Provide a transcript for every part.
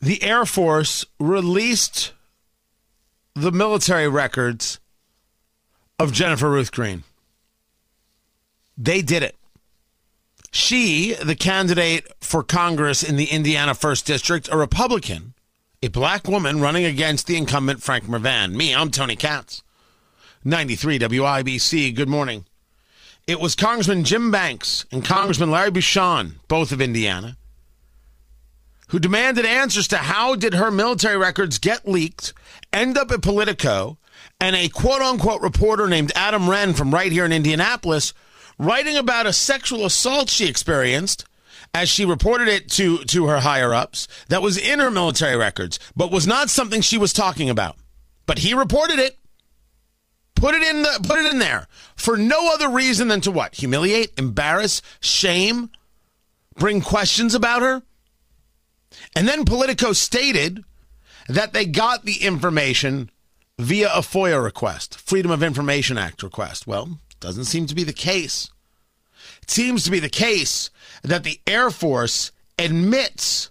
The Air Force released the military records of Jennifer Ruth Green. They did it. She, the candidate for Congress in the Indiana 1st District, a Republican, a black woman running against the incumbent Frank Mrvan. Me, I'm Tony Katz. 93 WIBC. Good morning. It was Congressman Jim Banks and Congressman Larry Bucshon, both of Indiana, who demanded answers to how did her military records get leaked, end up at Politico, and a quote unquote reporter named Adam Wren from right here in Indianapolis writing about a sexual assault she experienced as she reported it to, to her higher ups that was in her military records, but was not something she was talking about. But he reported it. Put it in the put it in there for no other reason than to what? Humiliate, embarrass, shame, bring questions about her. And then Politico stated that they got the information via a FOIA request, Freedom of Information Act request. Well, doesn't seem to be the case. It seems to be the case that the Air Force admits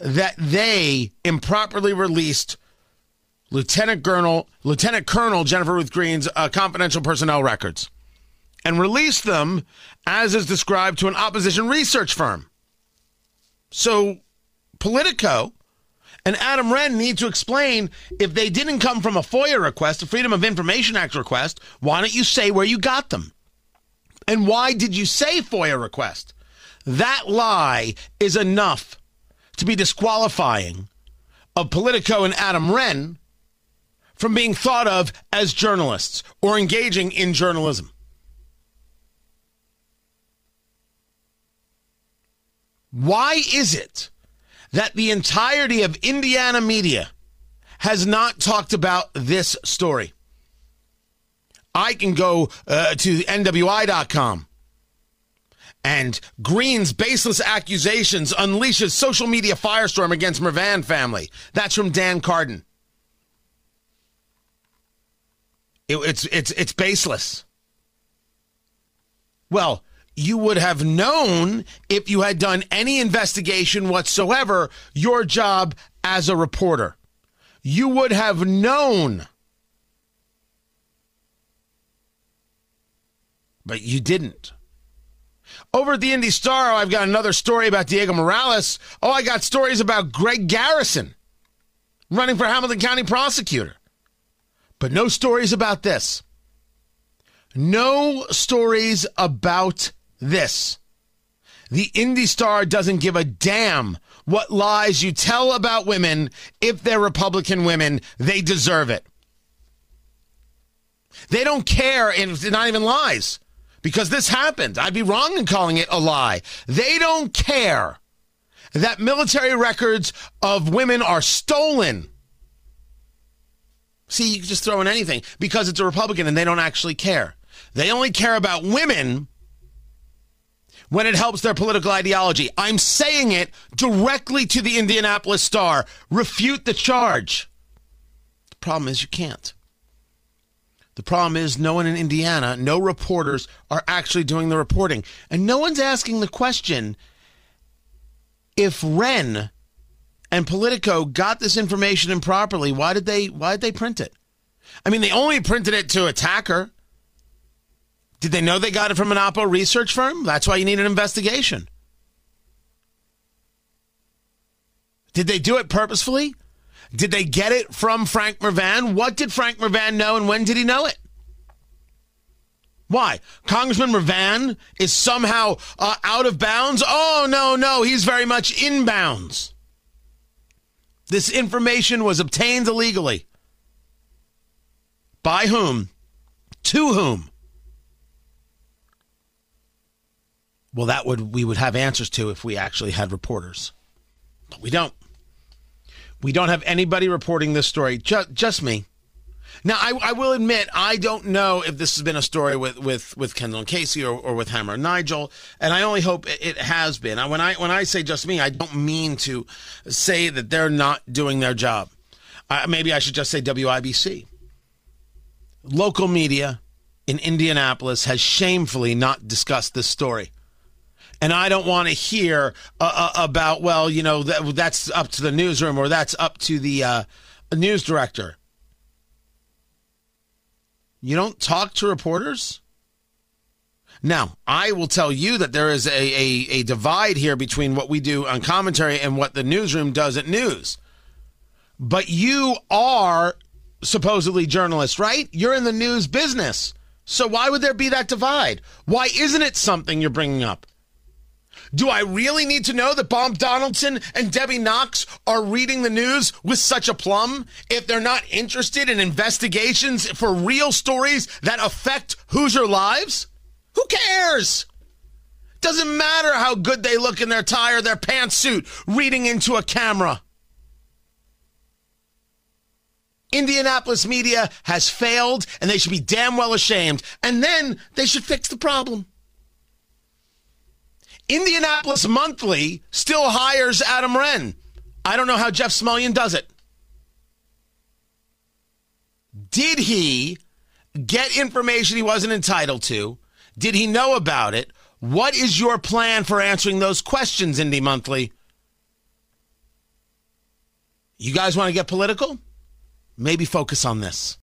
that they improperly released Lieutenant Colonel Lieutenant Colonel Jennifer Ruth Green's uh, confidential personnel records and released them as is described to an opposition research firm. So Politico and Adam Wren need to explain if they didn't come from a FOIA request, a Freedom of Information Act request, why don't you say where you got them? And why did you say FOIA request? That lie is enough to be disqualifying of Politico and Adam Wren from being thought of as journalists or engaging in journalism. Why is it that the entirety of Indiana media has not talked about this story? I can go uh, to NWI.com. And Green's baseless accusations unleashes social media firestorm against Mrvan family. That's from Dan Carden. It, it's it's it's baseless. Well, you would have known if you had done any investigation whatsoever your job as a reporter. You would have known. But you didn't. Over at the Indy Star, oh, I've got another story about Diego Morales. Oh, I got stories about Greg Garrison running for Hamilton County prosecutor. But no stories about this. No stories about this. The Indy Star doesn't give a damn what lies you tell about women. If they're Republican women, they deserve it. They don't care, and it's not even lies, because this happened. I'd be wrong in calling it a lie. They don't care that military records of women are stolen See, you can just throw in anything because it's a Republican and they don't actually care. They only care about women when it helps their political ideology. I'm saying it directly to the Indianapolis Star. Refute the charge. The problem is you can't. The problem is no one in Indiana, no reporters are actually doing the reporting. And no one's asking the question if Wren and Politico got this information improperly, why did they why did they print it? I mean, they only printed it to attack her. Did they know they got it from an Oppo research firm? That's why you need an investigation. Did they do it purposefully? Did they get it from Frank Mrvan? What did Frank Mrvan know and when did he know it? Why? Congressman Mrvan is somehow uh, out of bounds? Oh, no, no, he's very much in bounds. This information was obtained illegally. By whom? To whom? Well, that would we would have answers to if we actually had reporters. But we don't. We don't have anybody reporting this story, just, just me. Now, I, I, will admit, I don't know if this has been a story with, with, with Kendall and Casey or, or with Hammer and Nigel, and I only hope it has been. When I, when I say just me, I don't mean to say that they're not doing their job. Maybe I should just say WIBC. Local media in Indianapolis has shamefully not discussed this story. And I don't want to hear uh, uh, about, well, you know, that, that's up to the newsroom or that's up to the uh, news director. You don't talk to reporters? Now, I will tell you that there is a, a, a, divide here between what we do on commentary and what the newsroom does at news. But you are supposedly journalists, right? You're in the news business. So why would there be that divide? Why isn't it something you're bringing up? Do I really need to know that Bob Donaldson and Debby Knox are reading the news with such a plum if they're not interested in investigations for real stories that affect Hoosier lives? Who cares? Doesn't matter how good they look in their tie or their pantsuit reading into a camera. Indianapolis media has failed and they should be damn well ashamed. And then they should fix the problem. Indianapolis Monthly still hires Adam Wren. I don't know how Jeff Smulyan does it. Did he get information he wasn't entitled to? Did he know about it? What is your plan for answering those questions, Indy Monthly? You guys want to get political? Maybe focus on this.